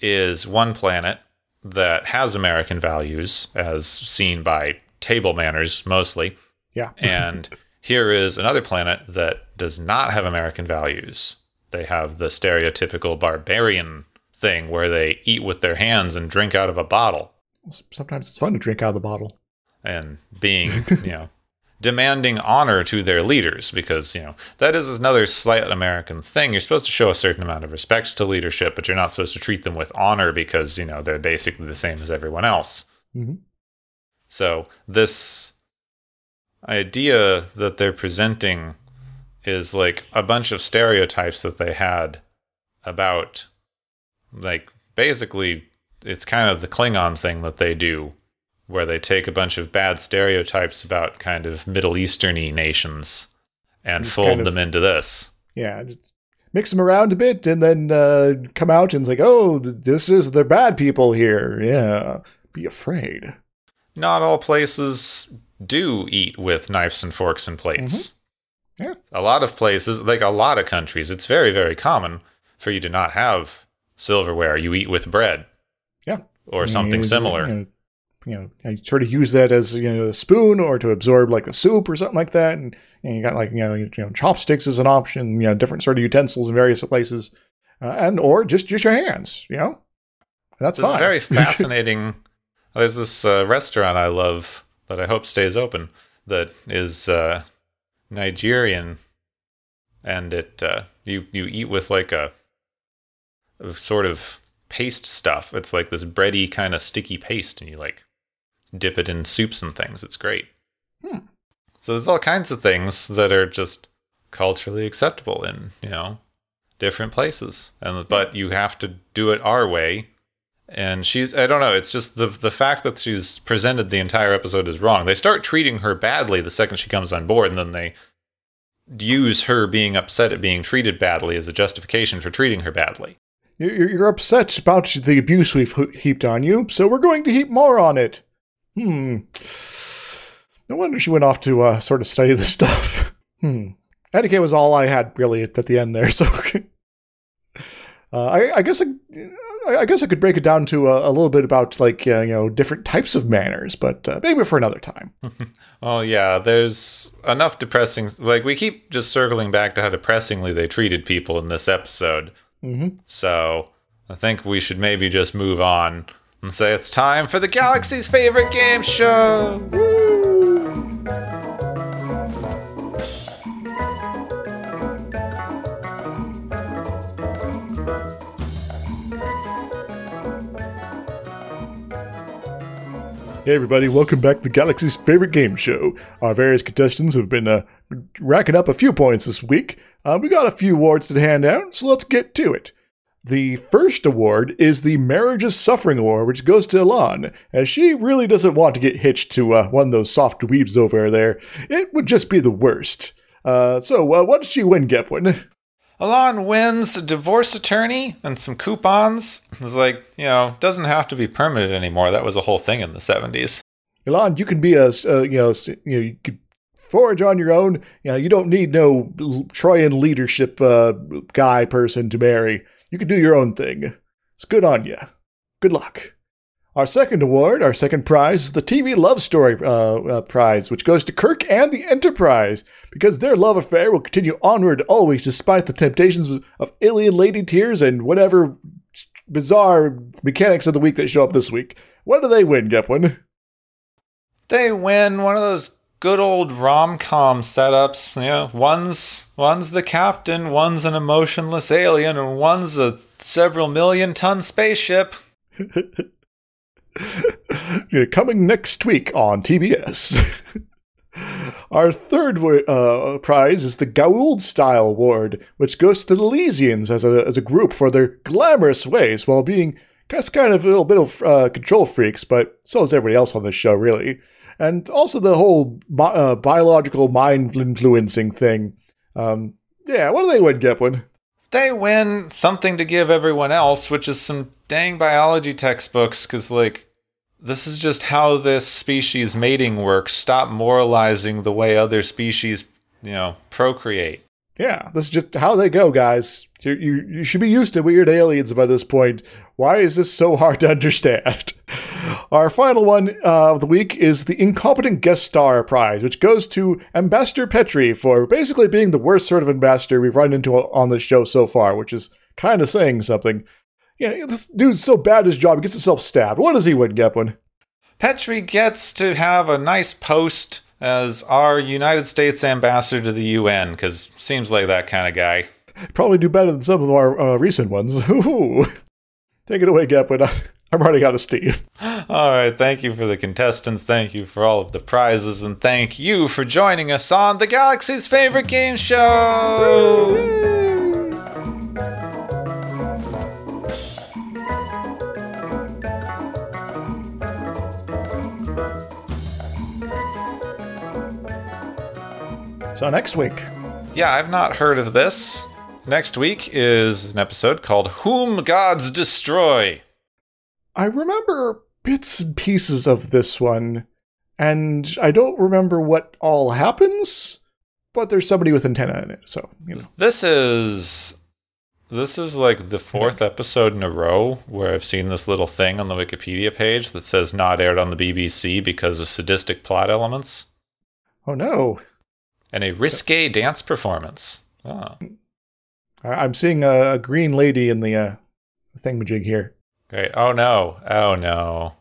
is one planet that has American values as seen by table manners mostly yeah. and here is another planet that does not have American values. They have the stereotypical barbarian thing where they eat with their hands and drink out of a bottle. Sometimes it's fun to drink out of the bottle. And being, you know, demanding honor to their leaders because, you know, that is another slight American thing. You're supposed to show a certain amount of respect to leadership, but you're not supposed to treat them with honor because, you know, they're basically the same as everyone else. Mm-hmm. So this idea that they're presenting is like a bunch of stereotypes that they had about like basically it's kind of the Klingon thing that they do where they take a bunch of bad stereotypes about kind of Middle Easterny nations and just fold kind of, them into this. Yeah, just mix them around a bit and then uh, come out and it's like, oh, this is the bad people here. Yeah, be afraid. Not all places do eat with knives and forks and plates. Mm-hmm. Yeah. A lot of places, like a lot of countries, it's very, very common for you to not have silverware. You eat with bread. Yeah. Or something similar. You know, you know, you sort of use that as you know a spoon or to absorb like a soup or something like that, and, and you got like you know you know chopsticks as an option, you know different sort of utensils in various places, uh, and or just just your hands, you know, that's this fine. very fascinating. There's this uh, restaurant I love that I hope stays open that is uh, Nigerian, and it uh, you you eat with like a, a, sort of paste stuff. It's like this bready kind of sticky paste, and you like dip it in soups and things. It's great. Hmm. So there's all kinds of things that are just culturally acceptable in you know different places, and but you have to do it our way and she's I don't know, it's just the the fact that she's presented the entire episode is wrong. They start treating her badly the second she comes on board and then they use her being upset at being treated badly as a justification for treating her badly. You're upset about the abuse we've heaped on you, so we're going to heap more on it. Hmm. No wonder she went off to uh, sort of study this stuff. Hmm. Etiquette was all I had really at, the end there, so uh, I, I, guess I, I guess I could break it down to a, a little bit about like uh, you know different types of manners, but uh, maybe for another time. well, yeah, there's enough depressing. Like we keep just circling back to how depressingly they treated people in this episode. Mm-hmm. So I think we should maybe just move on and say it's time for the galaxy's favorite game show. Woo! Hey everybody, welcome back to the Galaxy's favorite game show. Our various contestants have been uh, racking up a few points this week. Uh, we got a few awards to hand out, so let's get to it. The first award is the Marriage is Suffering Award, which goes to Elaan, as she really doesn't want to get hitched to uh, one of those soft weebs over there. It would just be the worst. Uh, so, uh, what did she win, Gepwin? Elaan wins a divorce attorney and some coupons. It's like, you know, doesn't have to be permanent anymore. That was a whole thing in the 70s. Elaan, you can be a, uh, you know, you know, you could forage on your own. You know, you don't need no Troyian leadership uh, guy person to marry. You can do your own thing. It's good on you. Good luck. Our second award, our second prize, is the TV Love Story uh, uh, Prize, which goes to Kirk and the Enterprise, because their love affair will continue onward always despite the temptations of alien lady tears and whatever bizarre mechanics of the week that show up this week. What do they win, Gepwin? They win one of those good old rom-com setups. You know, one's one's the captain, one's an emotionless alien, and one's a several million ton spaceship. Coming next week on TBS. Our third uh, prize is the Goa'uld Style Award, which goes to the Elasians as a, as a group for their glamorous ways while being kind of a little bit of uh, control freaks, but so is everybody else on this show, really and also the whole bi- uh, biological mind influencing thing. Um, yeah, what do they win, Gepwin? They win something to give everyone else, which is some dang biology textbooks, because, like, this is just how this species mating works. Stop moralizing the way other species, you know, procreate. Yeah, this is just how they go, guys. You, you, you should be used to weird aliens by this point. Why is this so hard to understand? Our final one uh, of the week is the Incompetent Guest Star Prize, which goes to Ambassador Petri for basically being the worst sort of ambassador we've run into on this show so far, which is kind of saying something. Yeah, this dude's so bad at his job, he gets himself stabbed. What does he win, Gepwin? Petri gets to have a nice post as our United States ambassador to the UN, because seems like that kind of guy. Probably do better than some of our uh, recent ones. Take it away, Gepwin. I'm running out of steam. All right. Thank you for the contestants. Thank you for all of the prizes. And thank you for joining us on the Galaxy's favorite game show. So next week. Yeah, I've not heard of this. Next week is an episode called Whom Gods Destroy. I remember bits and pieces of this one, and I don't remember what all happens, but there's somebody with antenna in it, so you know. This is this is like the fourth episode in a row where I've seen this little thing on the Wikipedia page that says not aired on the BBC because of sadistic plot elements. Oh no and a risque dance performance. Oh. I'm seeing a, green lady in the uh, thingamajig here. Great. Oh no. Oh no.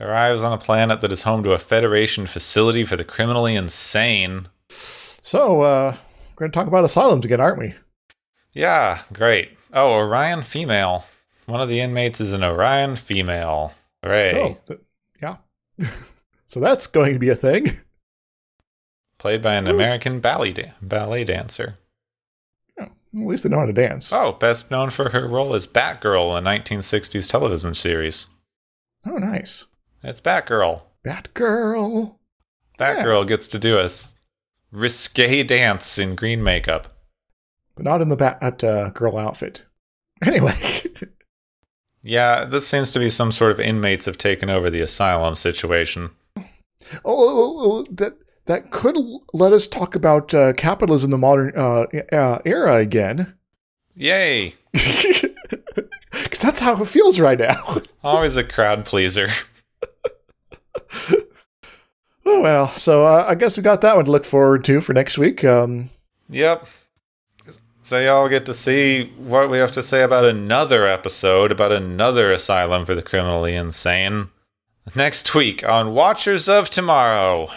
Arrives on a planet that is home to a Federation facility for the criminally insane. So, uh, we're going to talk about asylums again, aren't we? Yeah, great. Oh, Orion female. One of the inmates is an Orion female. Hooray. So, th- yeah. so that's going to be a thing played by an Ooh. American ballet, da- ballet dancer. At least they know how to dance. Oh, best known for her role as Batgirl in 1960s television series. Oh, nice. It's Batgirl. Batgirl. Batgirl yeah. gets to do a risque dance in green makeup. But not in the Bat uh, girl outfit. Anyway. yeah, this seems to be some sort of inmates have taken over the asylum situation. Oh, oh, oh, oh that that could let us talk about uh, capitalism in the modern uh, uh, era again. Yay! Because that's how it feels right now. Always a crowd pleaser. oh well, so uh, I guess we got that one to look forward to for next week. Um, yep. So y'all get to see what we have to say about another episode about another asylum for the criminally insane next week on Watchers of Tomorrow.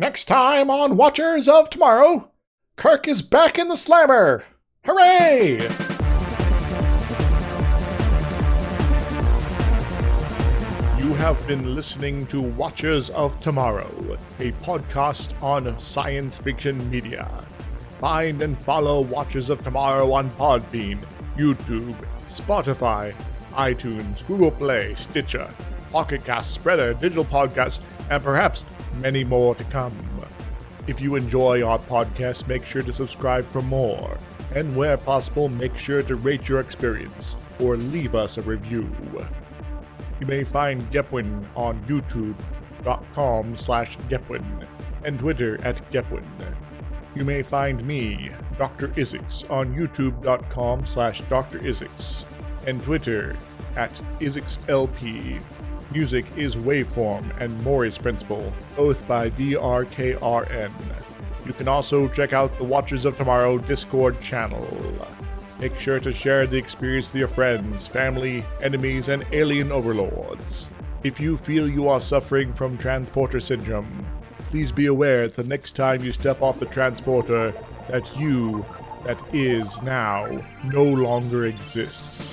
Next time on Watchers of Tomorrow, Kirk is back in the slammer! Hooray! You have been listening to Watchers of Tomorrow, a podcast on science fiction media. Find and follow Watchers of Tomorrow on Podbean, YouTube, Spotify, iTunes, Google Play, Stitcher, Pocket Cast, Spreaker, Digital Podcast, and perhaps many more to come. If you enjoy our podcast, make sure to subscribe for more. And where possible, make sure to rate your experience or leave us a review. You may find Gepwin on youtube.com slash Gepwin and Twitter at Gepwin. You may find me, Dr. Isix, on youtube.com slash Dr. Isix and Twitter at IsixLP. Music is Waveform and Maury's Principle, both by DRKRN. You can also check out the Watchers of Tomorrow Discord channel. Make sure to share the experience with your friends, family, enemies, and alien overlords. If you feel you are suffering from transporter syndrome, please be aware that the next time you step off the transporter, that you, that is now, no longer exists.